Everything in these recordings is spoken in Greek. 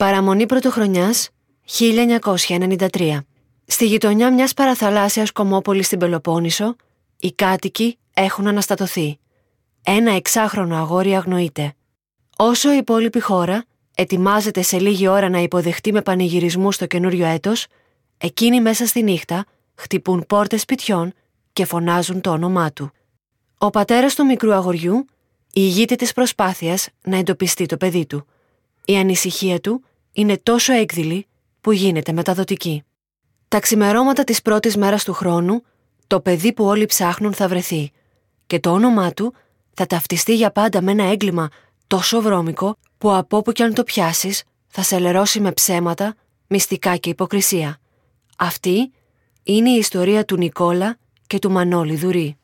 Παραμονή Πρωτοχρονιάς 1993. Στη γειτονιά μιας παραθαλάσσιας κομμόπολης στην Πελοπόννησο, οι κάτοικοι έχουν αναστατωθεί. Ένα εξάχρονο αγόρι αγνοείται. Όσο η υπόλοιπη χώρα ετοιμάζεται σε λίγη ώρα να υποδεχτεί με πανηγυρισμούς το καινούριο έτος, εκείνοι μέσα στη νύχτα χτυπούν πόρτες σπιτιών και φωνάζουν το όνομά του. Ο πατέρας του μικρού αγοριού ηγείται της προσπάθειας να εντοπιστεί το παιδί του. Η ανησυχία του είναι τόσο έκδηλη που γίνεται μεταδοτική. Τα ξημερώματα της πρώτης μέρας του χρόνου, το παιδί που όλοι ψάχνουν θα βρεθεί και το όνομά του θα ταυτιστεί για πάντα με ένα έγκλημα τόσο βρώμικο που από όπου κι αν το πιάσεις θα σε λερώσει με ψέματα, μυστικά και υποκρισία. Αυτή είναι η ιστορία του Νικόλα και του Μανώλη Δουρή.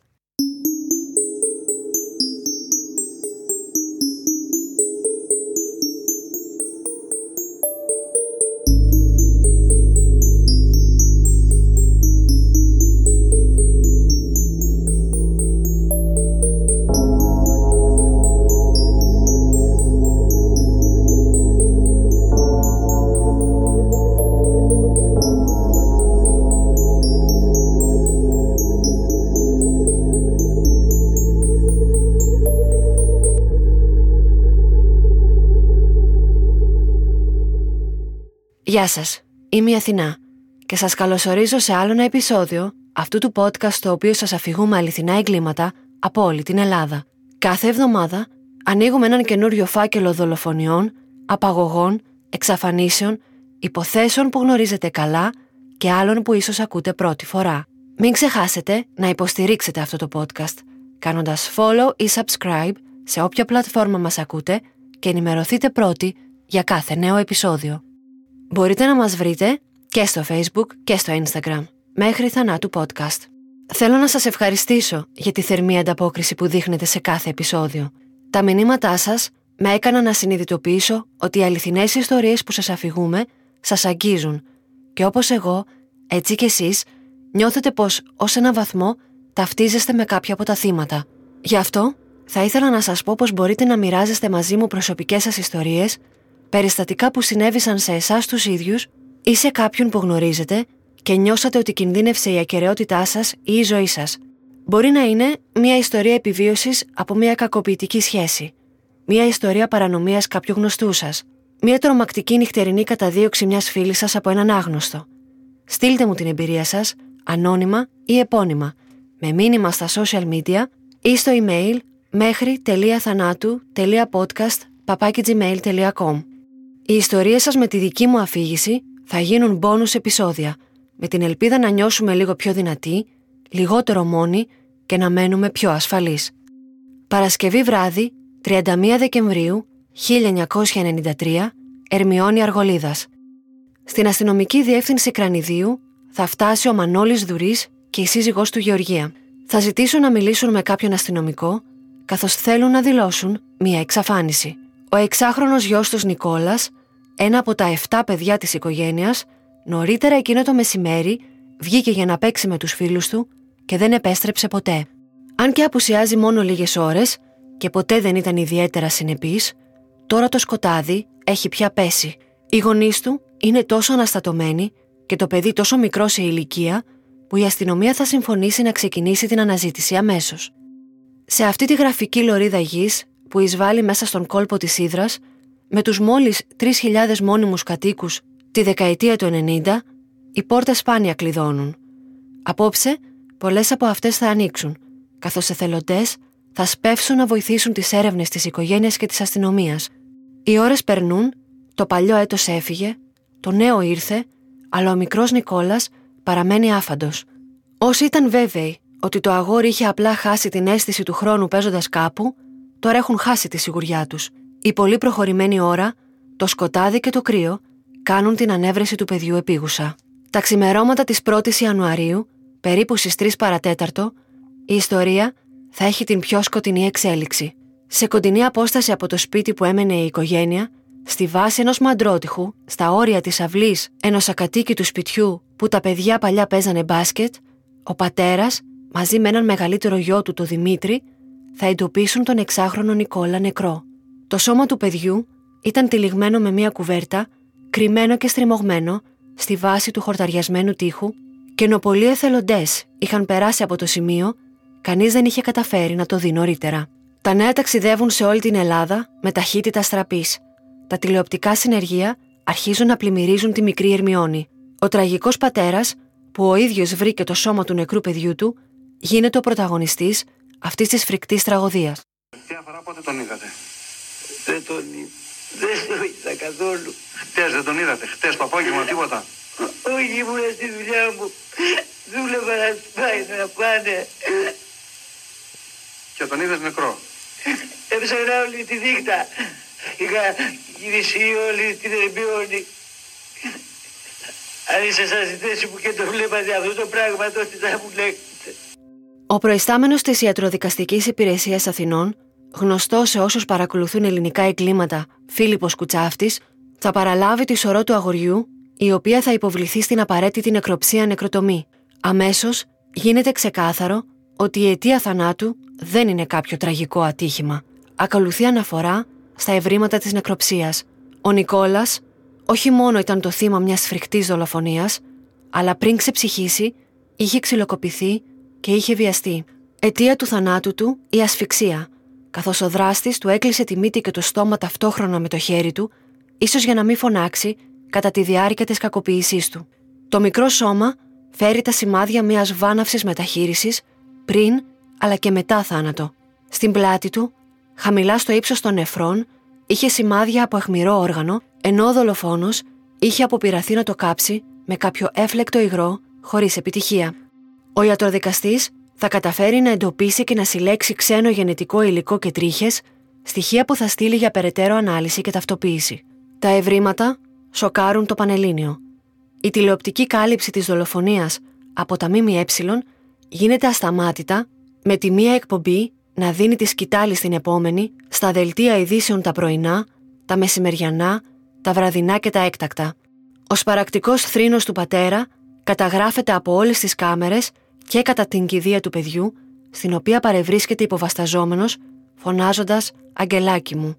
Γεια σας, είμαι η Αθηνά και σας καλωσορίζω σε άλλο ένα επεισόδιο αυτού του podcast στο οποίο σας αφηγούμε αληθινά εγκλήματα από όλη την Ελλάδα. Κάθε εβδομάδα ανοίγουμε έναν καινούριο φάκελο δολοφονιών, απαγωγών, εξαφανίσεων, υποθέσεων που γνωρίζετε καλά και άλλων που ίσως ακούτε πρώτη φορά. Μην ξεχάσετε να υποστηρίξετε αυτό το podcast κάνοντας follow ή subscribe σε όποια πλατφόρμα μας ακούτε και ενημερωθείτε πρώτοι για κάθε νέο επεισόδιο. Μπορείτε να μας βρείτε και στο Facebook και στο Instagram, μέχρι θανάτου podcast. Θέλω να σας ευχαριστήσω για τη θερμή ανταπόκριση που δείχνετε σε κάθε επεισόδιο. Τα μηνύματά σας με έκαναν να συνειδητοποιήσω ότι οι αληθινές ιστορίες που σας αφηγούμε σας αγγίζουν και όπως εγώ, έτσι κι εσείς, νιώθετε πως ως ένα βαθμό ταυτίζεστε με κάποια από τα θύματα. Γι' αυτό θα ήθελα να σας πω πως μπορείτε να μοιράζεστε μαζί μου προσωπικές σας ιστορίες περιστατικά που συνέβησαν σε εσάς τους ίδιους ή σε κάποιον που γνωρίζετε και νιώσατε ότι κινδύνευσε η ακαιρεότητά σας ή η ζωή σας. Μπορεί να είναι μια ιστορία επιβίωσης από μια κακοποιητική σχέση, μια ιστορία παρανομίας κάποιου γνωστού σας, μια τρομακτική νυχτερινή καταδίωξη μιας φίλης σας από έναν άγνωστο. Στείλτε μου την εμπειρία σας, ανώνυμα ή επώνυμα, με μήνυμα στα social media ή στο email μέχρι.θανάτου.podcast.gmail.com οι ιστορίες σας με τη δική μου αφήγηση θα γίνουν μπόνους επεισόδια, με την ελπίδα να νιώσουμε λίγο πιο δυνατοί, λιγότερο μόνοι και να μένουμε πιο ασφαλείς. Παρασκευή βράδυ, 31 Δεκεμβρίου 1993, Ερμιόνη Αργολίδας. Στην αστυνομική διεύθυνση Κρανιδίου θα φτάσει ο Μανώλης Δουρής και η σύζυγός του Γεωργία. Θα ζητήσουν να μιλήσουν με κάποιον αστυνομικό, καθώς θέλουν να δηλώσουν μία εξαφάνιση. Ο εξάχρονος γιος τους Νικόλας, ένα από τα 7 παιδιά της οικογένειας, νωρίτερα εκείνο το μεσημέρι βγήκε για να παίξει με τους φίλους του και δεν επέστρεψε ποτέ. Αν και απουσιάζει μόνο λίγες ώρες και ποτέ δεν ήταν ιδιαίτερα συνεπής, τώρα το σκοτάδι έχει πια πέσει. Οι γονείς του είναι τόσο αναστατωμένοι και το παιδί τόσο μικρό σε ηλικία που η αστυνομία θα συμφωνήσει να ξεκινήσει την αναζήτηση αμέσως. Σε αυτή τη γραφική λωρίδα γης που εισβάλλει μέσα στον κόλπο της Ήδρας με τους μόλις 3.000 μόνιμους κατοίκους τη δεκαετία του 90, οι πόρτες σπάνια κλειδώνουν. Απόψε, πολλές από αυτές θα ανοίξουν, καθώς εθελοντές θα σπεύσουν να βοηθήσουν τις έρευνες της οικογένειας και της αστυνομίας. Οι ώρες περνούν, το παλιό έτος έφυγε, το νέο ήρθε, αλλά ο μικρός Νικόλας παραμένει άφαντος. Όσοι ήταν βέβαιοι ότι το αγόρι είχε απλά χάσει την αίσθηση του χρόνου παίζοντας κάπου, τώρα έχουν χάσει τη σιγουριά τους. Η πολύ προχωρημένη ώρα, το σκοτάδι και το κρύο κάνουν την ανέβρεση του παιδιού επίγουσα. Τα ξημερώματα της 1η Ιανουαρίου, περίπου στις 3 παρατέταρτο, η ιστορία θα έχει την πιο σκοτεινή εξέλιξη. Σε κοντινή απόσταση από το σπίτι που έμενε η οικογένεια, στη βάση ενός μαντρότυχου, στα όρια της αυλής ενός ακατοίκητου σπιτιού που τα παιδιά παλιά παίζανε μπάσκετ, ο πατέρας, μαζί με έναν μεγαλύτερο γιο του, το Δημήτρη, θα εντοπίσουν τον εξάχρονο Νικόλα νεκρό. Το σώμα του παιδιού ήταν τυλιγμένο με μία κουβέρτα κρυμμένο και στριμωγμένο στη βάση του χορταριασμένου τείχου και ενώ πολλοί εθελοντές είχαν περάσει από το σημείο, κανείς δεν είχε καταφέρει να το δει νωρίτερα. Τα νέα ταξιδεύουν σε όλη την Ελλάδα με ταχύτητα στραπής. Τα τηλεοπτικά συνεργεία αρχίζουν να πλημμυρίζουν τη μικρή Ερμιόνη. Ο τραγικός πατέρας, που ο ίδιος βρήκε το σώμα του νεκρού παιδιού του, γίνεται ο πρωταγωνιστής αυτής της φρικτής τραγωδίας. Ποια φορά πότε τον είδατε; Δεν τον είδα. Δεν τον είδα καθόλου. Χτες δεν τον είδατε. Χτες το απόγευμα τίποτα; Όχι, ήμουν στη δουλειά μου. Δούλευα να σπάει να πάνε. Και τον είδες νεκρό; Έψαχνα όλη τη νύχτα. Είχα γυρίσει όλη την Ερμιόνη. Αν είσαι σαν στη θέση μου και το βλέπατε αυτό το πράγμα, τότε θα μου λέγατε. Ο προϊστάμενος της Ιατροδικαστικής Υπηρεσίας Αθηνών, γνωστός σε όσους παρακολουθούν ελληνικά εγκλήματα, Φίλιππος Κουτσάφτης, θα παραλάβει τη σωρό του αγοριού, η οποία θα υποβληθεί στην απαραίτητη νεκροψία νεκροτομή. Αμέσως γίνεται ξεκάθαρο ότι η αιτία θανάτου δεν είναι κάποιο τραγικό ατύχημα. Ακολουθεί αναφορά στα ευρήματα της νεκροψίας. Ο Νικόλας όχι μόνο ήταν το θύμα μιας φρικτής δολοφονίας, αλλά πριν ξεψυχήσει είχε ξυλοκοπηθεί και είχε βιαστεί. Αιτία του θανάτου του η ασφυξία, καθώς ο δράστης του έκλεισε τη μύτη και το στόμα ταυτόχρονα με το χέρι του, ίσως για να μην φωνάξει κατά τη διάρκεια της κακοποίησής του. Το μικρό σώμα φέρει τα σημάδια μιας βάναυσης μεταχείρισης πριν αλλά και μετά θάνατο. Στην πλάτη του, χαμηλά στο ύψος των νεφρών, είχε σημάδια από αιχμηρό όργανο, ενώ ο δολοφόνος είχε αποπειραθεί να το κάψει με κάποιο έφλεκτο υγρό χωρίς επιτυχία. Ο ιατροδικαστής θα καταφέρει να εντοπίσει και να συλλέξει ξένο γενετικό υλικό και τρίχες, στοιχεία που θα στείλει για περαιτέρω ανάλυση και ταυτοποίηση. Τα ευρήματα σοκάρουν το Πανελλήνιο. Η τηλεοπτική κάλυψη της δολοφονίας από τα ΜΜΕ γίνεται ασταμάτητα με τη μία εκπομπή να δίνει τη σκητάλη στην επόμενη στα δελτία ειδήσεων τα πρωινά, τα μεσημεριανά, τα βραδινά και τα έκτακτα. Ο σπαρακτικός θρήνος του πατέρα καταγράφεται από όλες τις κάμερες και κατά την κηδεία του παιδιού, στην οποία παρευρίσκεται υποβασταζόμενος, φωνάζοντας «Αγγελάκι μου».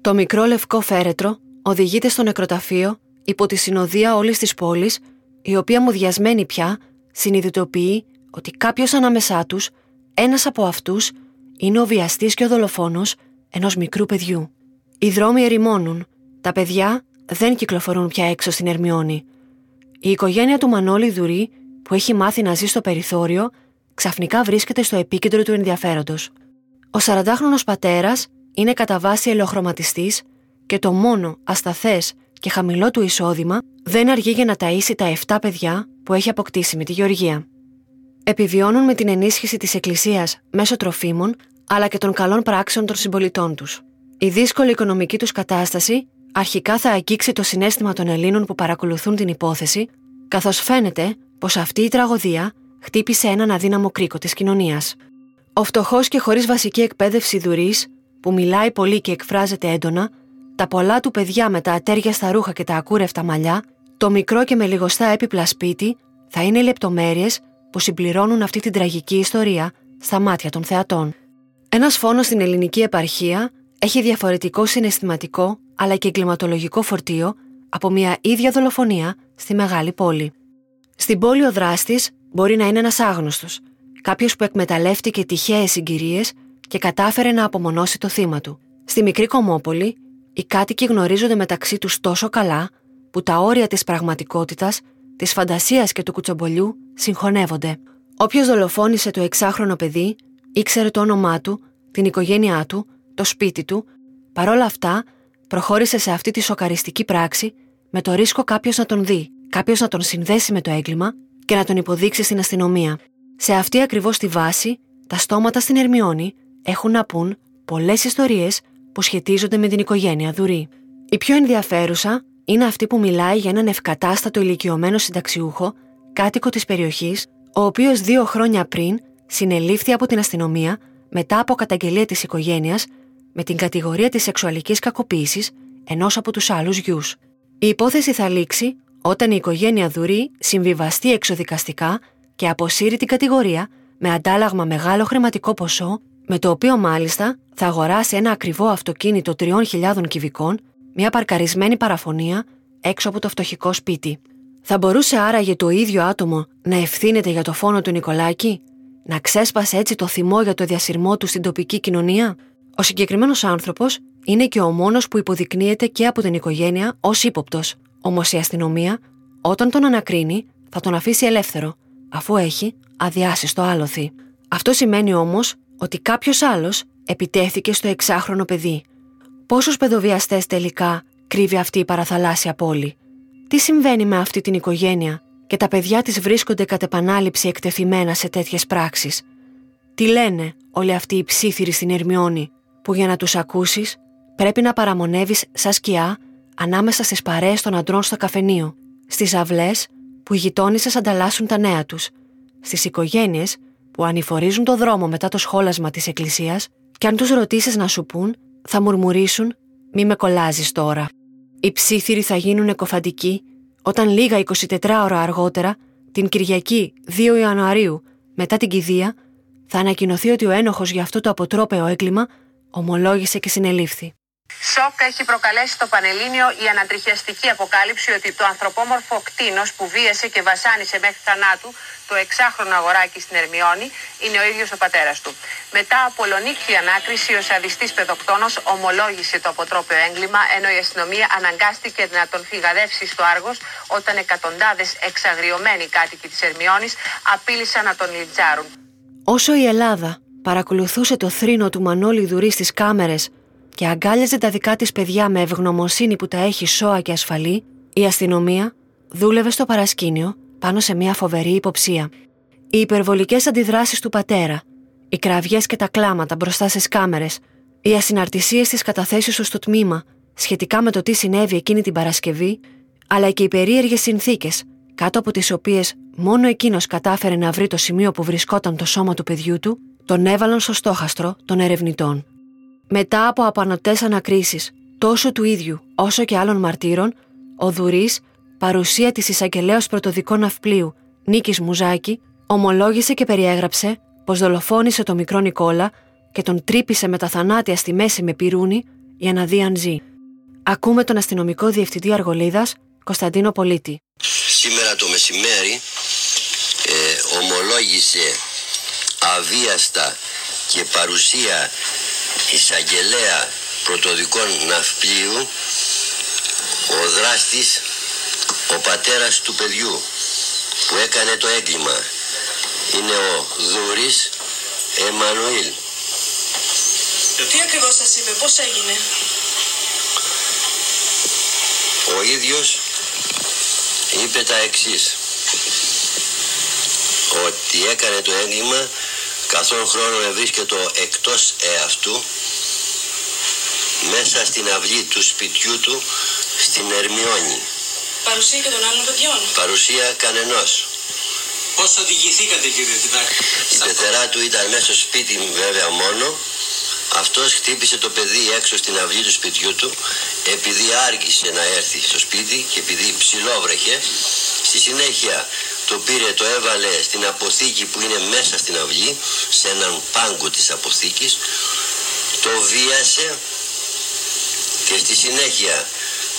Το μικρό λευκό φέρετρο οδηγείται στο νεκροταφείο υπό τη συνοδεία όλης της πόλης, η οποία μουδιασμένη πια συνειδητοποιεί ότι κάποιος ανάμεσά τους, ένας από αυτούς, είναι ο βιαστής και ο δολοφόνος ενός μικρού παιδιού. Οι δρόμοι ερημώνουν, τα παιδιά δεν κυκλοφορούν πια έξω στην Ερμιόνη. Η οικογένεια του Μανώλη Δουρή, που έχει μάθει να ζει στο περιθώριο, ξαφνικά βρίσκεται στο επίκεντρο του ενδιαφέροντος. Ο 40χρονο πατέρας είναι κατά βάση ελαιοχρωματιστή και το μόνο ασταθές και χαμηλό του εισόδημα δεν αργεί για να ταΐσει τα 7 παιδιά που έχει αποκτήσει με τη Γεωργία. Επιβιώνουν με την ενίσχυση της Εκκλησίας μέσω τροφίμων αλλά και των καλών πράξεων των συμπολιτών τους. Η δύσκολη οικονομική τους κατάσταση αρχικά θα αγγίξει το συνέστημα των Ελλήνων που παρακολουθούν την υπόθεση, καθώς φαίνεται πως αυτή η τραγωδία χτύπησε έναν αδύναμο κρίκο της κοινωνίας. Ο φτωχός και χωρίς βασική εκπαίδευση δουρή, που μιλάει πολύ και εκφράζεται έντονα, τα πολλά του παιδιά με τα ατέριαστα ρούχα και τα ακούρευτα μαλλιά, το μικρό και με λιγοστά έπιπλα σπίτι, θα είναι λεπτομέρειες που συμπληρώνουν αυτή την τραγική ιστορία στα μάτια των θεατών. Ένας φόνος στην ελληνική επαρχία έχει διαφορετικό συναισθηματικό αλλά και εγκληματολογικό φορτίο από μια ίδια δολοφονία στη μεγάλη πόλη. Στην πόλη ο δράστης μπορεί να είναι ένας άγνωστος, κάποιος που εκμεταλλεύτηκε τυχαίες συγκυρίες και κατάφερε να απομονώσει το θύμα του. Στη μικρή Κομόπολη, οι κάτοικοι γνωρίζονται μεταξύ τους τόσο καλά που τα όρια της πραγματικότητας, της φαντασίας και του κουτσομπολιού συγχωνεύονται. Όποιος δολοφόνησε το εξάχρονο παιδί, ήξερε το όνομά του, την οικογένειά του, το σπίτι του, παρόλα αυτά προχώρησε σε αυτή τη σοκαριστική πράξη με το ρίσκο κάποιος να τον δει, κάποιος να τον συνδέσει με το έγκλημα και να τον υποδείξει στην αστυνομία. Σε αυτή ακριβώς τη βάση, τα στόματα στην Ερμιόνη έχουν να πούν πολλές ιστορίες που σχετίζονται με την οικογένεια Δουρή. Η πιο ενδιαφέρουσα είναι αυτή που μιλάει για έναν ευκατάστατο ηλικιωμένο συνταξιούχο, κάτοικο της περιοχής, ο οποίος δύο χρόνια πριν συνελήφθη από την αστυνομία μετά από καταγγελία της οικογένειας με την κατηγορία της σεξουαλικής κακοποίησης ενός από τους άλλους γιους. Η υπόθεση θα λήξει όταν η οικογένεια Δουρή συμβιβαστεί εξοδικαστικά και αποσύρει την κατηγορία με αντάλλαγμα μεγάλο χρηματικό ποσό, με το οποίο μάλιστα θα αγοράσει ένα ακριβό αυτοκίνητο 3.000 κυβικών, μια παρκαρισμένη παραφωνία, έξω από το φτωχικό σπίτι. Θα μπορούσε άραγε το ίδιο άτομο να ευθύνεται για το φόνο του Νικολάκη, να ξέσπασε έτσι το θυμό για το διασυρμό του στην τοπική κοινωνία; Ο συγκεκριμένος άνθρωπος είναι και ο μόνος που υποδεικνύεται και από την οικογένεια ως ύποπτος. Όμως η αστυνομία, όταν τον ανακρίνει, θα τον αφήσει ελεύθερο, αφού έχει αδειάσει στο άλοθη. Αυτό σημαίνει όμως ότι κάποιος άλλος επιτέθηκε στο εξάχρονο παιδί. Πόσους παιδοβιαστές τελικά κρύβει αυτή η παραθαλάσσια πόλη; Τι συμβαίνει με αυτή την οικογένεια και τα παιδιά της βρίσκονται κατ' επανάληψη εκτεθειμένα σε τέτοιες πράξεις; Τι λένε όλοι αυτοί οι ψήθυροι στην Ερμιόνη που για να τους ακούσεις πρέπει να παραμονεύεις σαν σκιά ανάμεσα στις παρέες των αντρών στο καφενείο, στις αυλές που οι γειτόνισσες ανταλλάσσουν τα νέα τους, στις οικογένειες που ανηφορίζουν το δρόμο μετά το σχόλασμα της εκκλησίας και αν τους ρωτήσεις να σου πούν θα μουρμουρίσουν «Μη με κολλάζεις τώρα». Οι ψήθυροι θα γίνουν εκοφαντικοί όταν λίγα 24 ώρα αργότερα, την Κυριακή 2 Ιανουαρίου, μετά την κηδεία, θα ανακοινωθεί ότι ο ένοχος για αυτό το αποτρόπαιο έγκλημα ομολόγησε και συνελήφθη. Σοκ έχει προκαλέσει το Πανελλήνιο η ανατριχιαστική αποκάλυψη ότι το ανθρωπόμορφο κτίνος που βίασε και βασάνισε μέχρι θανάτου το εξάχρονο αγοράκι στην Ερμιόνη είναι ο ίδιος ο πατέρας του. Μετά από ολονύχτη ανάκριση, ο σαδιστής παιδοκτόνος ομολόγησε το αποτρόπαιο έγκλημα, ενώ η αστυνομία αναγκάστηκε να τον φυγαδεύσει στο Άργος όταν εκατοντάδες εξαγριωμένοι κάτοικοι της Ερμιόνης απείλησαν να τον λιτζάρουν. Όσο η Ελλάδα παρακολουθούσε το θρήνο του Μανώλη Δουρής στις κάμερες και αγκάλιαζε τα δικά της παιδιά με ευγνωμοσύνη που τα έχει σώα και ασφαλή, η αστυνομία δούλευε στο παρασκήνιο πάνω σε μια φοβερή υποψία. Οι υπερβολικές αντιδράσεις του πατέρα, οι κραυγές και τα κλάματα μπροστά στις κάμερες, οι ασυναρτησίες της καταθέσει του στο τμήμα σχετικά με το τι συνέβη εκείνη την Παρασκευή, αλλά και οι περίεργες συνθήκες κάτω από τις οποίες μόνο εκείνος κατάφερε να βρει το σημείο που βρισκόταν το σώμα του παιδιού του, τον έβαλαν στο στόχαστρο των ερευνητών. Μετά από απανοτές ανακρίσεις, τόσο του ίδιου όσο και άλλων μαρτύρων, ο Δουρής, παρουσία της εισαγγελέα πρωτοδικών ναυπλίου Νίκης Μουζάκη, ομολόγησε και περιέγραψε πως δολοφόνησε τον μικρό Νικόλα και τον τρύπησε με τα θανάτια στη μέση με πυρούνι για να δει αν ζει. Ακούμε τον αστυνομικό διευθυντή Αργολίδας, Κωνσταντίνο Πολίτη. Σήμερα το μεσημέρι ε, ομολόγησε αβίαστα και παρουσία εισαγγελέα πρωτοδικών ναυπλίου ο δράστης ο πατέρας του παιδιού που έκανε το έγκλημα. Είναι ο Δούρης Εμμανουήλ. Τι ακριβώς σας είπε, πώς έγινε; Ο ίδιος είπε τα εξής. Ότι έκανε το έγκλημα καθόν χρόνο ευρίσκεται εκτός εαυτού μέσα στην αυλή του σπιτιού του στην Ερμιόνη. Παρουσία και των άλλων παιδιών. Παρουσία κανενός. Πώς οδηγηθήκατε κύριε Διδάκη. Η πεθερά του ήταν μέσα στο σπίτι βέβαια μόνο. Αυτός χτύπησε το παιδί έξω στην αυλή του σπιτιού του επειδή άργησε να έρθει στο σπίτι και επειδή ψηλόβρεχε. Στη συνέχεια το πήρε, το έβαλε στην αποθήκη που είναι μέσα στην αυλή, σε έναν πάγκο της αποθήκης, το βίασε και στη συνέχεια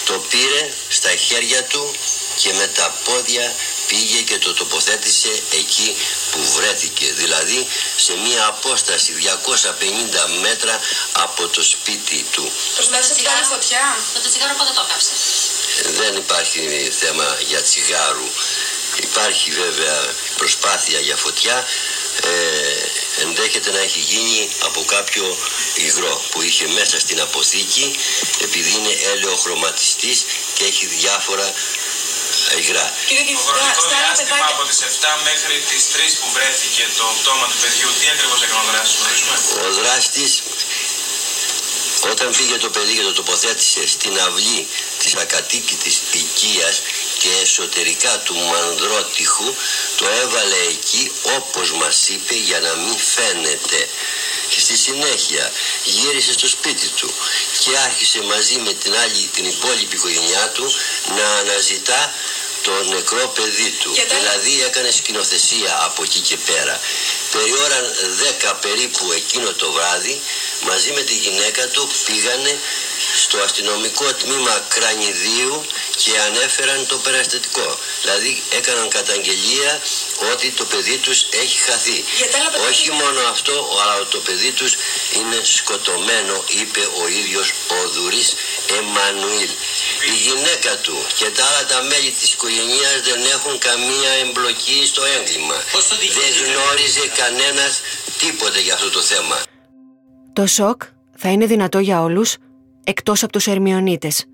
το πήρε στα χέρια του και με τα πόδια πήγε και το τοποθέτησε εκεί που βρέθηκε, δηλαδή σε μια απόσταση 250 μέτρα από το σπίτι του. Προσπάθησε φωτιά. το τσιγάρο πότε το έκαψε. Δεν υπάρχει θέμα για τσιγάρου. Υπάρχει βέβαια προσπάθεια για φωτιά, ε, ενδέχεται να έχει γίνει από κάποιο υγρό που είχε μέσα στην αποθήκη επειδή είναι ελαιοχρωματιστής και έχει διάφορα υγρά. Κύριε Το Διευθυντά, χρονικό στα άλλα διάστημα παιδάκια... από τις 7 μέχρι τις 3 που βρέθηκε το πτώμα του παιδιού, τι ακριβώς έκανε ο δράστης, γνωρίζουμε. Ο δράστης όταν πήγε το παιδί και το τοποθέτησε στην αυλή της ακατοίκητης οικίας και εσωτερικά του μανδρότυχου το έβαλε εκεί όπως μας είπε για να μην φαίνεται και στη συνέχεια γύρισε στο σπίτι του και άρχισε μαζί με την άλλη την υπόλοιπη οικογένειά του να αναζητά το νεκρό παιδί του. Και τα- Δηλαδή έκανε σκηνοθεσία από εκεί και πέρα. Περί ώρα 10 περίπου εκείνο το βράδυ μαζί με τη γυναίκα του πήγανε στο αστυνομικό τμήμα Κρανιδίου και ανέφεραν το περαστατικό. Δηλαδή έκαναν καταγγελία ότι το παιδί τους έχει χαθεί. Για τα άλλα παιδιά Όχι τι μόνο αυτό, αλλά το παιδί τους είναι σκοτωμένο, είπε ο ίδιος ο Δουρής Εμμανουήλ. Η γυναίκα του και τα άλλα τα μέλη της οικογένειας δεν έχουν καμία εμπλοκή στο έγκλημα. Πώς το Δεν δικαιολογείτε; γνώριζε κανένας τίποτε για αυτό το θέμα. Το σοκ θα είναι δυνατό για όλους, εκτός από τους Ερμιονίτες.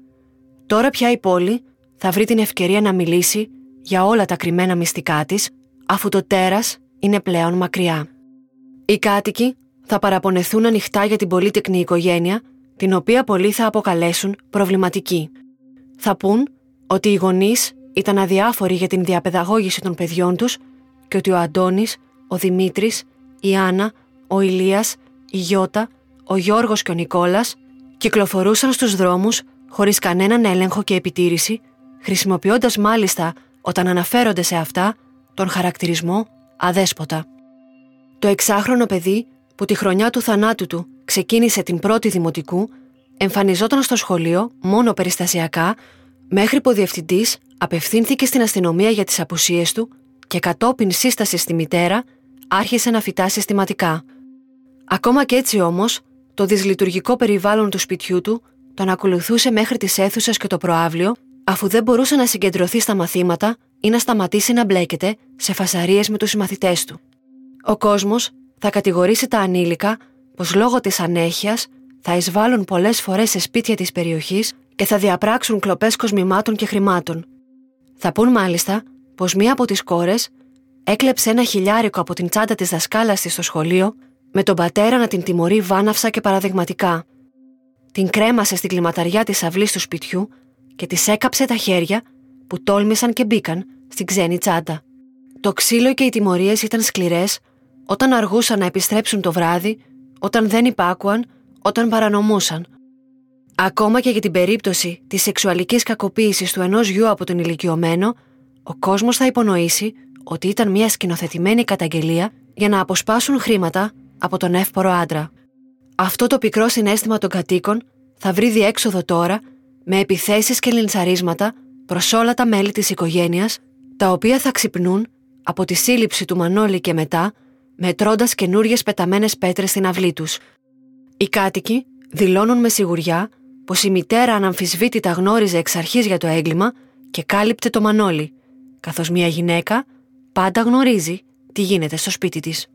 Τώρα πια η πόλη θα βρει την ευκαιρία να μιλήσει για όλα τα κρυμμένα μυστικά της, αφού το τέρας είναι πλέον μακριά. Οι κάτοικοι θα παραπονεθούν ανοιχτά για την πολύτεκνη οικογένεια, την οποία πολλοί θα αποκαλέσουν προβληματική. Θα πούν ότι οι γονείς ήταν αδιάφοροι για την διαπαιδαγώγηση των παιδιών τους και ότι ο Αντώνης, ο Δημήτρης, η Άννα, ο Ηλίας, η Γιώτα, ο Γιώργος και ο Νικόλας κυκλοφορούσαν στους δρόμους χωρίς κανέναν έλεγχο και επιτήρηση, χρησιμοποιώντας μάλιστα όταν αναφέρονται σε αυτά τον χαρακτηρισμό αδέσποτα. Το εξάχρονο παιδί που τη χρονιά του θανάτου του ξεκίνησε την πρώτη δημοτικού εμφανιζόταν στο σχολείο μόνο περιστασιακά μέχρι που ο διευθυντής απευθύνθηκε στην αστυνομία για τις απουσίες του και κατόπιν σύστασης στη μητέρα άρχισε να φυτά συστηματικά. Ακόμα και έτσι όμως, το δυσλειτουργικό περιβάλλον του σπιτιού του τον ακολουθούσε μέχρι τις αίθουσες και το προάβλιο αφού δεν μπορούσε να συγκεντρωθεί στα μαθήματα ή να σταματήσει να μπλέκεται σε φασαρίες με τους συμμαθητές του. Ο κόσμος θα κατηγορήσει τα ανήλικα πως λόγω της ανέχειας θα εισβάλλουν πολλές φορές σε σπίτια της περιοχής και θα διαπράξουν κλοπές κοσμημάτων και χρημάτων. Θα πούν μάλιστα πως μία από τις κόρες έκλεψε ένα χιλιάρικο από την τσάντα της δασκάλας της στο σχολείο με τον πατέρα να την τιμωρεί βάναυσα και παραδειγματικά. Την κρέμασε στην κλιματαριά της αυλής του σπιτιού και της έκαψε τα χέρια που τόλμησαν και μπήκαν στην ξένη τσάντα. Το ξύλο και οι τιμωρίες ήταν σκληρές όταν αργούσαν να επιστρέψουν το βράδυ, όταν δεν υπάκουαν, όταν παρανομούσαν. Ακόμα και για την περίπτωση της σεξουαλικής κακοποίησης του ενός γιου από τον ηλικιωμένο, ο κόσμος θα υπονοήσει ότι ήταν μια σκηνοθετημένη καταγγελία για να αποσπάσουν χρήματα από τον εύπορο άντρα. Αυτό το πικρό συνέστημα των κατοίκων θα βρει διέξοδο τώρα με επιθέσεις και λιντσαρίσματα προς όλα τα μέλη της οικογένειας, τα οποία θα ξυπνούν από τη σύλληψη του Μανώλη και μετά, μετρώντας καινούριε πεταμένες πέτρες στην αυλή τους. Οι κάτοικοι δηλώνουν με σιγουριά πως η μητέρα αναμφισβήτητα γνώριζε εξ αρχής για το έγκλημα και κάλυπτε το Μανώλη, καθώς μια γυναίκα πάντα γνωρίζει τι γίνεται στο σπίτι της.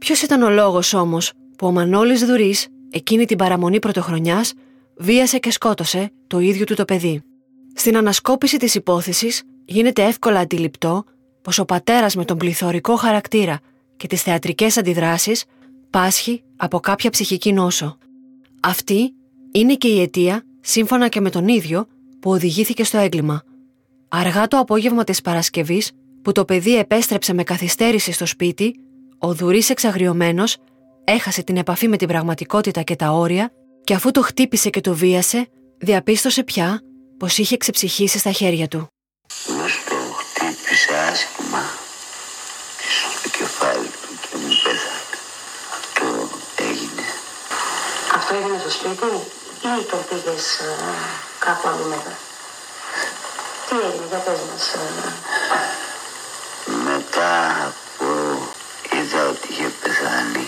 Ποιος ήταν ο λόγος όμως που ο Μανώλης Δουρής, εκείνη την παραμονή πρωτοχρονιάς, βίασε και σκότωσε το ίδιο του το παιδί; Στην ανασκόπηση της υπόθεσης γίνεται εύκολα αντιληπτό πως ο πατέρας με τον πληθωρικό χαρακτήρα και τις θεατρικές αντιδράσεις πάσχει από κάποια ψυχική νόσο. Αυτή είναι και η αιτία, σύμφωνα και με τον ίδιο, που οδηγήθηκε στο έγκλημα. Αργά το απόγευμα της Παρασκευής, που το παιδί επέστρεψε με καθυστέρηση στο σπίτι, ο Δουρής εξαγριωμένος έχασε την επαφή με την πραγματικότητα και τα όρια και αφού το χτύπησε και το βίασε, διαπίστωσε πια πως είχε ξεψυχήσει στα χέρια του. Μας το χτύπησε άσχημα στο κεφάλι του και μου πέθανε. Αυτό έγινε. Αυτό έγινε στο σπίτι; Ή το πήγες ε, κάπου αλλού μετά; Τι έγινε, για πες μας. ε, Μετά που είδα ότι είχε πεθάνει,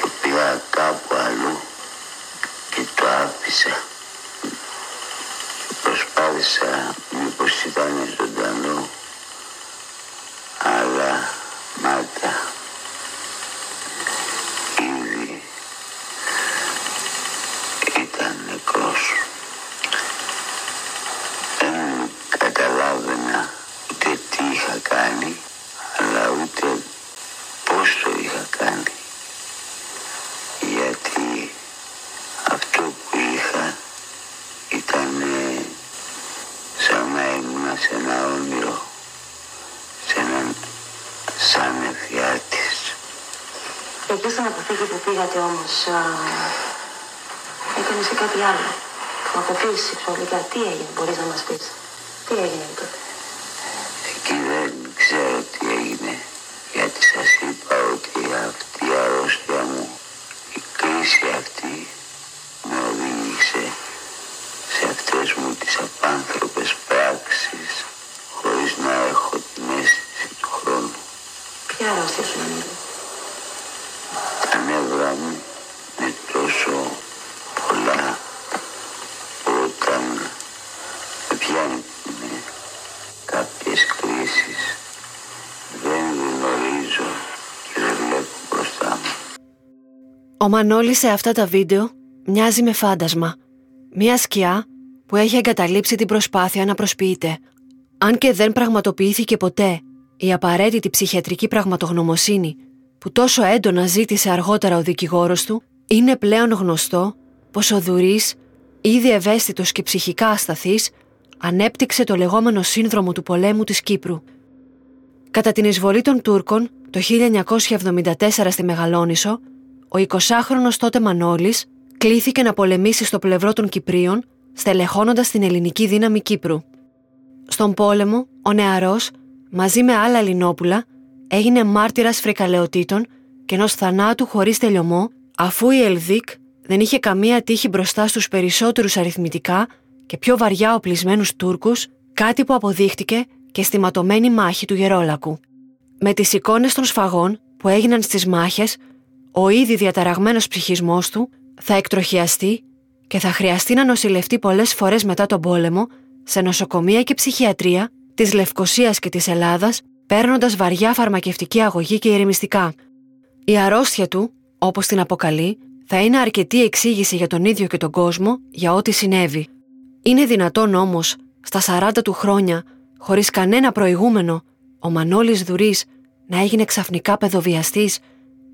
το πήγα κάπου αλλού και το άφησα. Και προσπάθησα μήπως ήταν ζωντανό, αλλά μάτα ήδη ήταν νεκρός. Δεν καταλάβαινα ούτε τι είχα κάνει, αλλά ούτε πώς το είχα κάνει. Γιατί αυτό που είχα ήταν σαν να ήμουν σε ένα όνειρο, σε έναν σαν εφιάτης. Εκεί στην αποθήκη που πήγατε όμως, α, έκανες και κάτι άλλο. Που αποκλείσει σεξουαλικά. Τι έγινε, μπορείς να μας πεις. Τι έγινε τότε. Εκεί δεν ξέρω τι έγινε, γιατί σας είπα ότι αυτή η αρρώστια μου, η κρίση αυτή, με οδήγησε σε αυτές μου τις απάνθρωπες Ποια αρρώστια σου είναι. Τα νεύρα μου είναι τόσο πολλά που όταν με πιάνουν κάποιες κρίσεις δεν γνωρίζω και δεν βλέπω μπροστά μου. Ο Μανώλης σε αυτά τα βίντεο μοιάζει με φάντασμα. Μια σκιά που έχει εγκαταλείψει την προσπάθεια να προσποιείται. Αν και δεν πραγματοποιήθηκε ποτέ η απαραίτητη ψυχιατρική πραγματογνωμοσύνη που τόσο έντονα ζήτησε αργότερα ο δικηγόρος του, είναι πλέον γνωστό πως ο Δουρής, ήδη ευαίσθητος και ψυχικά ασταθής, ανέπτυξε το λεγόμενο σύνδρομο του πολέμου της Κύπρου. Κατά την εισβολή των Τούρκων το 1974 στη Μεγαλόνισο, ο 20χρονος τότε Μανώλης κλήθηκε να πολεμήσει στο πλευρό των Κυπρίων, στελεχώνοντας την ελληνική δύναμη Κύπρου. Στον πόλεμο, ο νεαρός, μαζί με άλλα Ελληνόπουλα, έγινε μάρτυρας φρικαλαιοτήτων και ενός θανάτου χωρίς τελειωμό, αφού η Ελδίκ δεν είχε καμία τύχη μπροστά στους περισσότερους αριθμητικά και πιο βαριά οπλισμένους Τούρκους, κάτι που αποδείχτηκε και στη ματωμένη μάχη του Γερόλακου. Με τις εικόνες των σφαγών που έγιναν στις μάχες, ο ήδη διαταραγμένος ψυχισμός του θα εκτροχιαστεί και θα χρειαστεί να νοσηλευτεί πολλές φορές μετά τον πόλεμο σε νοσοκομεία και ψυχιατρία της Λευκοσίας και της Ελλάδας, παίρνοντας βαριά φαρμακευτική αγωγή και ηρεμιστικά. Η αρρώστια του, όπως την αποκαλεί, θα είναι αρκετή εξήγηση για τον ίδιο και τον κόσμο για ό,τι συνέβη. Είναι δυνατόν όμως, στα 40 του χρόνια, χωρίς κανένα προηγούμενο, ο Μανώλης Δουρής να έγινε ξαφνικά παιδοβιαστής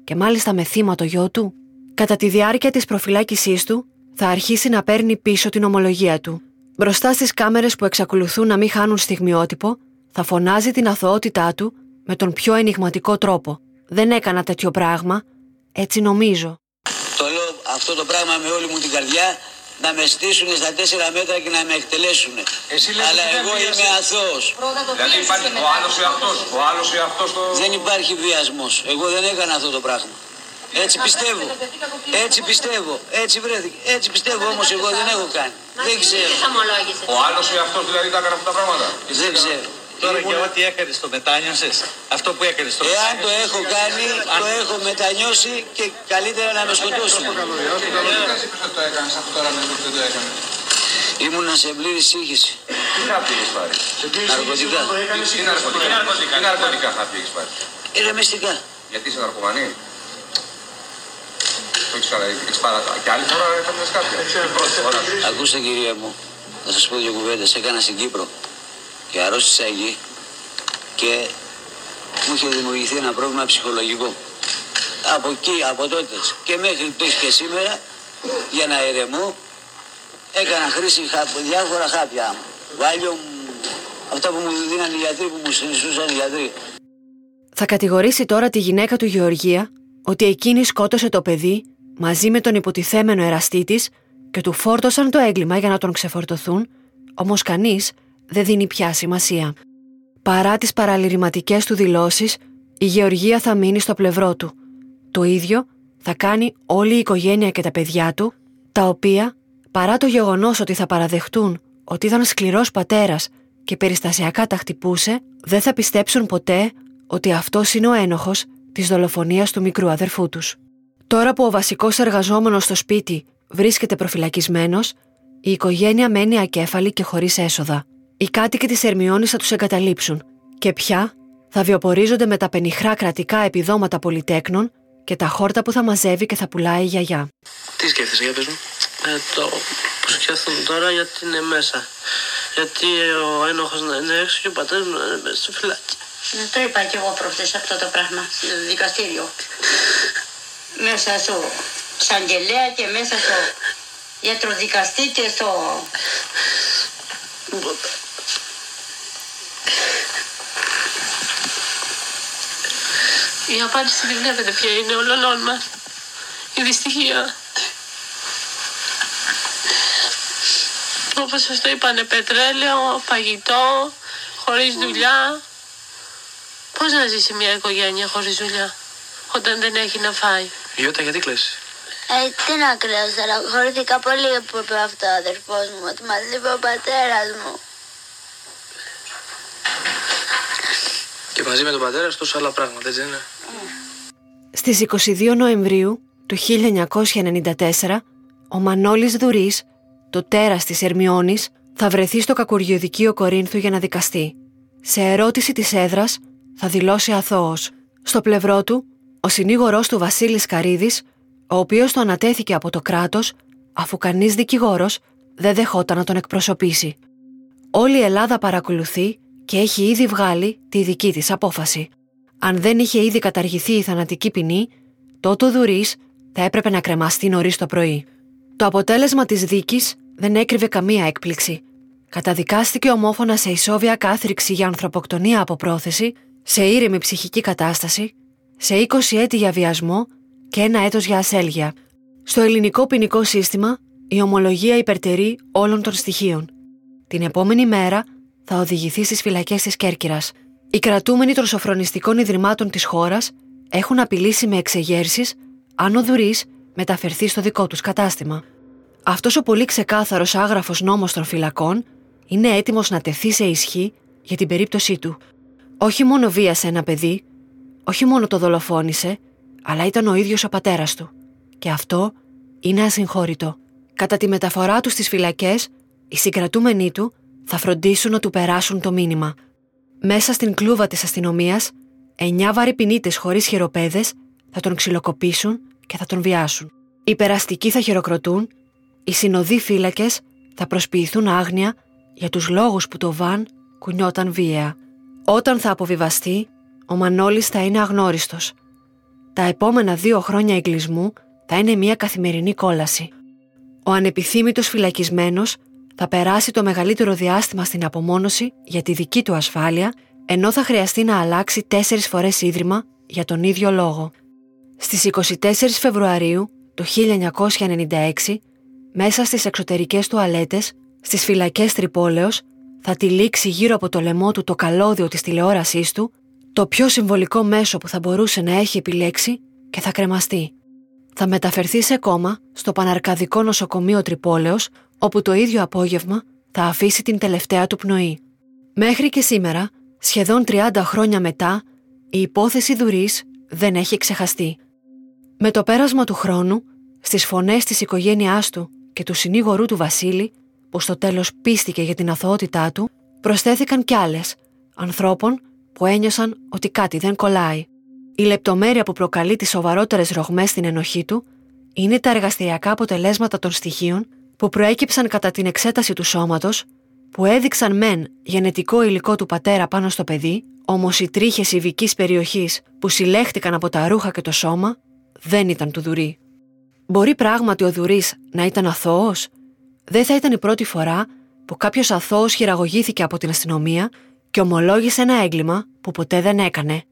και μάλιστα με θύμα το γιο του. Κατά τη διάρκεια της προφυλάκησής του, θα αρχίσει να παίρνει πίσω την ομολογία του. Μπροστά στις κάμερες που εξακολουθούν να μην χάνουν στιγμιότυπο, θα φωνάζει την αθωότητά του με τον πιο ενηγματικό τρόπο. Δεν έκανα τέτοιο πράγμα, έτσι νομίζω. Το λέω αυτό το πράγμα με όλη μου την καρδιά να με στήσουν στα τέσσερα μέτρα και να με εκτελέσουν. Εσύ λες Αλλά ότι δεν εγώ βιάζεσαι. είμαι αθώος. Δηλαδή υπάρχει ο άλλος εαυτός, ο άλλος εαυτός το... Δεν υπάρχει βιασμός. Εγώ δεν έκανα αυτό το πράγμα. Έτσι πιστεύω. Έτσι πιστεύω. Έτσι βρέθηκε. Έτσι πιστεύω όμως εγώ δεν έχω κάνει. Δεν ξέρω. Ο άλλος εαυτός δηλαδή τα έκανε αυτά τα πράγματα. Δεν ξέρω. Τώρα και ό,τι έκανε το μετάνιωσες, αυτό που έκανε το Εάν το έχω κάνει, το έχω μετανιώσει και καλύτερα να με σκοτώσουν. Δεν είπες ότι το έκανες αυτό τώρα με ότι δεν το έκανες. Ήμουνα σε πλήρη σύγχυση. Τι θα πήγες πάρει; Ναρκωτικά. Τι ναρκωτικά. Τι ναρκωτικά θα πήγες πάρει; Ηρεμιστικά. Γιατί είσαι ναρκωμανή; Το έχεις καλά, έχεις πάρα Και άλλη φορά έκανες κάποια. Την πρώτη φορά. Ακούστε κυρία μου, θα σας πω δύο κουβέντες. Έκανα στην Κύπρο και αρρώστησα εκεί και μου είχε δημιουργηθεί ένα πρόβλημα ψυχολογικό. Από εκεί, από τότε και μέχρι τες και σήμερα, για να ηρεμώ, έκανα χρήση χα- διάφορα χάπια. Βάλιο, αυτά που μου δίνανε οι γιατροί, που μου συνιστούσαν οι γιατροί. Θα κατηγορήσει τώρα τη γυναίκα του Γεωργία ότι εκείνη σκότωσε το παιδί μαζί με τον υποτιθέμενο εραστή της και του φόρτωσαν το έγκλημα για να τον ξεφορτωθούν, όμως κανείς δεν δίνει πια σημασία. Παρά τις παραλυρηματικές του δηλώσεις, η Γεωργία θα μείνει στο πλευρό του. Το ίδιο θα κάνει όλη η οικογένεια και τα παιδιά του, τα οποία, παρά το γεγονός ότι θα παραδεχτούν ότι ήταν σκληρός πατέρας και περιστασιακά τα χτυπούσε, δεν θα πιστέψουν ποτέ ότι αυτός είναι ο ένοχος της δολοφονίας του μικρού αδερφού τους. Τώρα που ο βασικός εργαζόμενος στο σπίτι βρίσκεται προφυλακισμένος, η οικογένεια μένει ακέφαλη και χωρίς έσοδα. Οι κάτοικοι της Ερμιώνης θα τους εγκαταλείψουν και πια θα βιοπορίζονται με τα πενιχρά κρατικά επιδόματα πολυτέκνων και τα χόρτα που θα μαζεύει και θα πουλάει η γιαγιά. Τι σκέφτεσαι, για πες μου. Ε, το που σκέφτομαι τώρα γιατί είναι μέσα. Γιατί ο ένοχος να είναι έξω και ο πατέρας μου να είναι μέσα στο φυλάκι. Ναι, Το είπα και εγώ προχθές αυτό το πράγμα στο δικαστήριο. Μέσα στο εισαγγελέα και μέσα στο γιατροδικαστή και στο... Η απάντηση τη βλέπετε ποια είναι όλων μας. Η δυστυχία. Όπως σας το είπανε, πετρέλαιο, φαγητό, χωρίς δουλειά. Πώς να ζήσει μια οικογένεια χωρίς δουλειά, όταν δεν έχει να φάει; Γιώτα, γιατί κλαις; Ε, τι να κρέω, στεναχωρήθηκα πολύ που είπε αυτό ο αδερφός μου, ότι μας λείπει ο πατέρας μου. Μαζί με τον πατέρα σου τόσα άλλα πράγματα, έτσι δεν είναι. Στις 22 Νοεμβρίου του 1994, ο Μανώλης Δουρής, το τέρας της Ερμιώνης, θα βρεθεί στο κακουριοδικείο Κορίνθου για να δικαστεί. Σε ερώτηση της έδρας θα δηλώσει αθώος. Στο πλευρό του, ο συνήγορός του Βασίλης Καρίδης, ο οποίος το ανατέθηκε από το κράτος, αφού κανείς δικηγόρος δεν δεχόταν να τον εκπροσωπήσει. Όλη η Ελλάδα παρακολουθεί και έχει ήδη βγάλει τη δική της απόφαση. Αν δεν είχε ήδη καταργηθεί η θανατική ποινή, τότε ο Δουρής θα έπρεπε να κρεμαστεί νωρίς το πρωί. Το αποτέλεσμα της δίκης δεν έκρυβε καμία έκπληξη. Καταδικάστηκε ομόφωνα σε ισόβια κάθριξη για ανθρωποκτονία από πρόθεση, σε ήρεμη ψυχική κατάσταση, σε 20 έτη για βιασμό και ένα έτος για ασέλγεια. Στο ελληνικό ποινικό σύστημα, η ομολογία υπερτερεί όλων των στοιχείων. Την επόμενη μέρα θα οδηγηθεί στις φυλακές της Κέρκυρας. Οι κρατούμενοι των σοφρονιστικών ιδρυμάτων της χώρας έχουν απειλήσει με εξεγέρσεις αν ο Δουρής μεταφερθεί στο δικό τους κατάστημα. Αυτός ο πολύ ξεκάθαρος άγραφος νόμος των φυλακών είναι έτοιμος να τεθεί σε ισχύ για την περίπτωσή του. Όχι μόνο βίασε ένα παιδί, όχι μόνο το δολοφόνησε, αλλά ήταν ο ίδιος ο πατέρας του. Και αυτό είναι ασυγχώρητο. Κατά τη μεταφορά τους στις φυλακές, οι συγκρατούμενοι του θα φροντίσουν να του περάσουν το μήνυμα. Μέσα στην κλούβα της αστυνομίας, εννιά βαρυπινίτες χωρίς χειροπέδες θα τον ξυλοκοπήσουν και θα τον βιάσουν. Οι περαστικοί θα χειροκροτούν, οι συνοδοί φύλακες θα προσποιηθούν άγνοια για τους λόγους που το βαν κουνιόταν βίαια. Όταν θα αποβιβαστεί, ο Μανώλης θα είναι αγνώριστος. Τα επόμενα δύο χρόνια εγκλισμού θα είναι μια καθημερινή κόλαση. Ο ανεπιθύμητος φυλακισμένος θα περάσει το μεγαλύτερο διάστημα στην απομόνωση για τη δική του ασφάλεια, ενώ θα χρειαστεί να αλλάξει τέσσερις φορές ίδρυμα για τον ίδιο λόγο. Στις 24 Φεβρουαρίου του 1996, μέσα στις εξωτερικές τουαλέτες, στις φυλακές Τρυπόλεως, θα τυλίξει γύρω από το λαιμό του το καλώδιο της τηλεόρασής του, το πιο συμβολικό μέσο που θα μπορούσε να έχει επιλέξει και θα κρεμαστεί. Θα μεταφερθεί σε κόμμα στο Παναρκαδικό Νοσοκομείο Τρυπόλεως, όπου το ίδιο απόγευμα θα αφήσει την τελευταία του πνοή. Μέχρι και σήμερα, σχεδόν 30 χρόνια μετά, η υπόθεση Δουρής δεν έχει ξεχαστεί. Με το πέρασμα του χρόνου, στις φωνές της οικογένειάς του και του συνήγορού του Βασίλη, που στο τέλος πίστηκε για την αθωότητά του, προσθέθηκαν κι άλλες, ανθρώπων που ένιωσαν ότι κάτι δεν κολλάει. Η λεπτομέρεια που προκαλεί τις σοβαρότερες ρογμές στην ενοχή του είναι τα εργαστηριακά αποτελέσματα των στοιχείων που προέκυψαν κατά την εξέταση του σώματος, που έδειξαν μεν γενετικό υλικό του πατέρα πάνω στο παιδί, όμως οι τρίχες ειδικής περιοχής που συλλέχτηκαν από τα ρούχα και το σώμα δεν ήταν του Δουρή. Μπορεί πράγματι ο Δουρής να ήταν αθώος, δεν θα ήταν η πρώτη φορά που κάποιος αθώος χειραγωγήθηκε από την αστυνομία και ομολόγησε ένα έγκλημα που ποτέ δεν έκανε.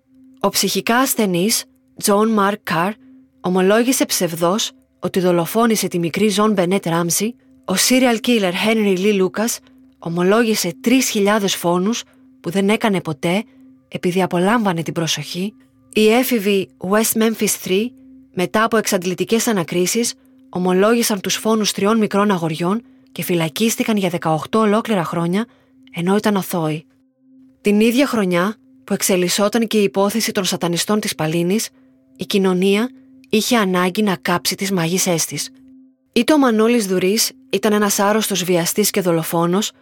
Ο ψυχικά ασθενής Τζον Μαρκ Καρ ομολόγησε ψευδώς ότι δολοφόνησε τη μικρή Τζον Μπενέ Ράμσι, ο serial killer Henry Lee Lucas ομολόγησε 3.000 φόνους που δεν έκανε ποτέ επειδή απολάμβανε την προσοχή, οι έφηβοι West Memphis 3 μετά από εξαντλητικές ανακρίσεις, ομολόγησαν τους φόνους τριών μικρών αγοριών και φυλακίστηκαν για 18 ολόκληρα χρόνια, ενώ ήταν αθώοι. Την ίδια χρονιά που εξελισσόταν και η υπόθεση των σατανιστών της Παλίνης, η κοινωνία είχε ανάγκη να κάψει τις μαγισσές της. Είτε ο Μανώλης Δουρής ήταν ένας άρρωστος βιαστής και δολοφόνος,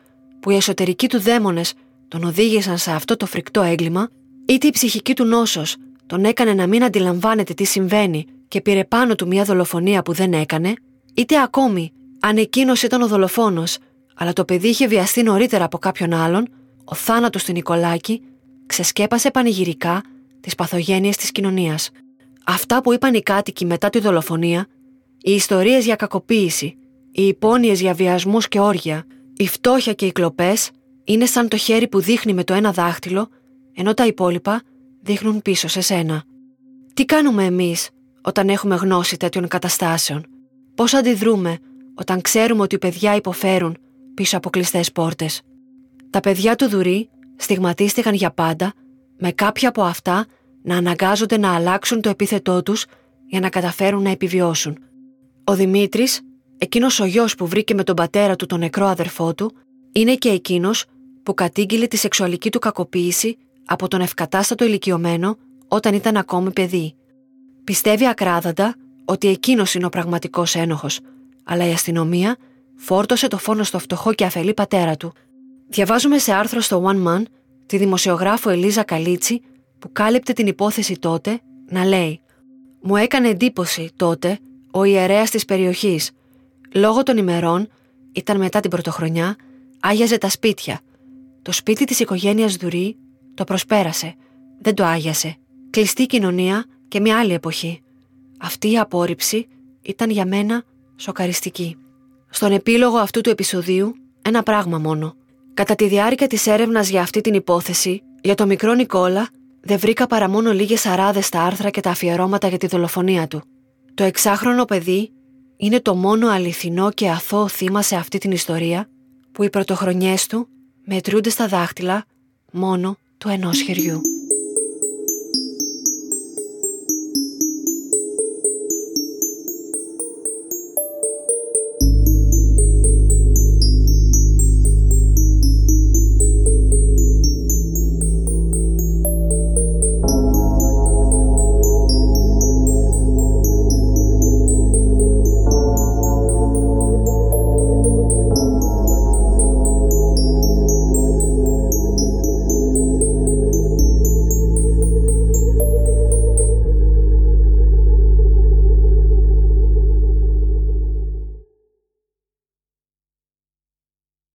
που οι εσωτερικοί του δαίμονες τον οδήγησαν σε αυτό το φρικτό έγκλημα, είτε η ψυχική του νόσος τον έκανε να μην αντιλαμβάνεται τι συμβαίνει και πήρε πάνω του μια δολοφονία που δεν έκανε, είτε ακόμη αν εκείνος ήταν ο δολοφόνος, αλλά το παιδί είχε βιαστεί νωρίτερα από κάποιον άλλον, ο θάνατος του Νικολάκη ξεσκέπασε πανηγυρικά τις παθογένειες της κοινωνίας. Αυτά που είπαν οι κάτοικοι μετά τη δολοφονία, οι ιστορίες για κακοποίηση, οι υπόνοιες για βιασμούς και όργια, η φτώχεια και οι κλοπές είναι σαν το χέρι που δείχνει με το ένα δάχτυλο, ενώ τα υπόλοιπα δείχνουν πίσω σε σένα. Τι κάνουμε εμείς όταν έχουμε γνώση τέτοιων καταστάσεων; Πώς αντιδρούμε όταν ξέρουμε ότι οι παιδιά υποφέρουν πίσω από κλειστές πόρτες; Τα παιδιά του Δουρή στιγματίστηκαν για πάντα με κάποια από αυτά να αναγκάζονται να αλλάξουν το επίθετό τους για να καταφέρουν να επιβιώσουν. Ο Δημήτρης, εκείνος ο γιος που βρήκε με τον πατέρα του τον νεκρό αδερφό του, είναι και εκείνος που κατήγγειλε τη σεξουαλική του κακοποίηση από τον ευκατάστατο ηλικιωμένο όταν ήταν ακόμη παιδί. Πιστεύει ακράδαντα ότι εκείνος είναι ο πραγματικός ένοχος, αλλά η αστυνομία φόρτωσε το φόνο στο φτωχό και αφελή πατέρα του. Διαβάζουμε σε άρθρο στο One Man τη δημοσιογράφο Ελίζα Καλίτσι που κάλυπτε την υπόθεση τότε να λέει «Μου έκανε εντύπωση τότε ο ιερέας της περιοχής. Λόγω των ημερών, ήταν μετά την πρωτοχρονιά, άγιαζε τα σπίτια. Το σπίτι της οικογένειας Δουρή το προσπέρασε. Δεν το άγιασε. Κλειστή κοινωνία και μια άλλη εποχή. Αυτή η απόρριψη ήταν για μένα σοκαριστική. Στον επίλογο αυτού του επεισοδίου, ένα πράγμα μόνο. Κατά τη διάρκεια της έρευνας για αυτή την υπόθεση, για το μικρό Νικόλα, δεν βρήκα παρά μόνο λίγες αράδες στα άρθρα και τα αφιερώματα για τη δολοφονία του. Το εξάχρονο παιδί είναι το μόνο αληθινό και αθώο θύμα σε αυτή την ιστορία που οι πρωτοχρονιές του μετρούνται στα δάχτυλα μόνο του ενός χεριού.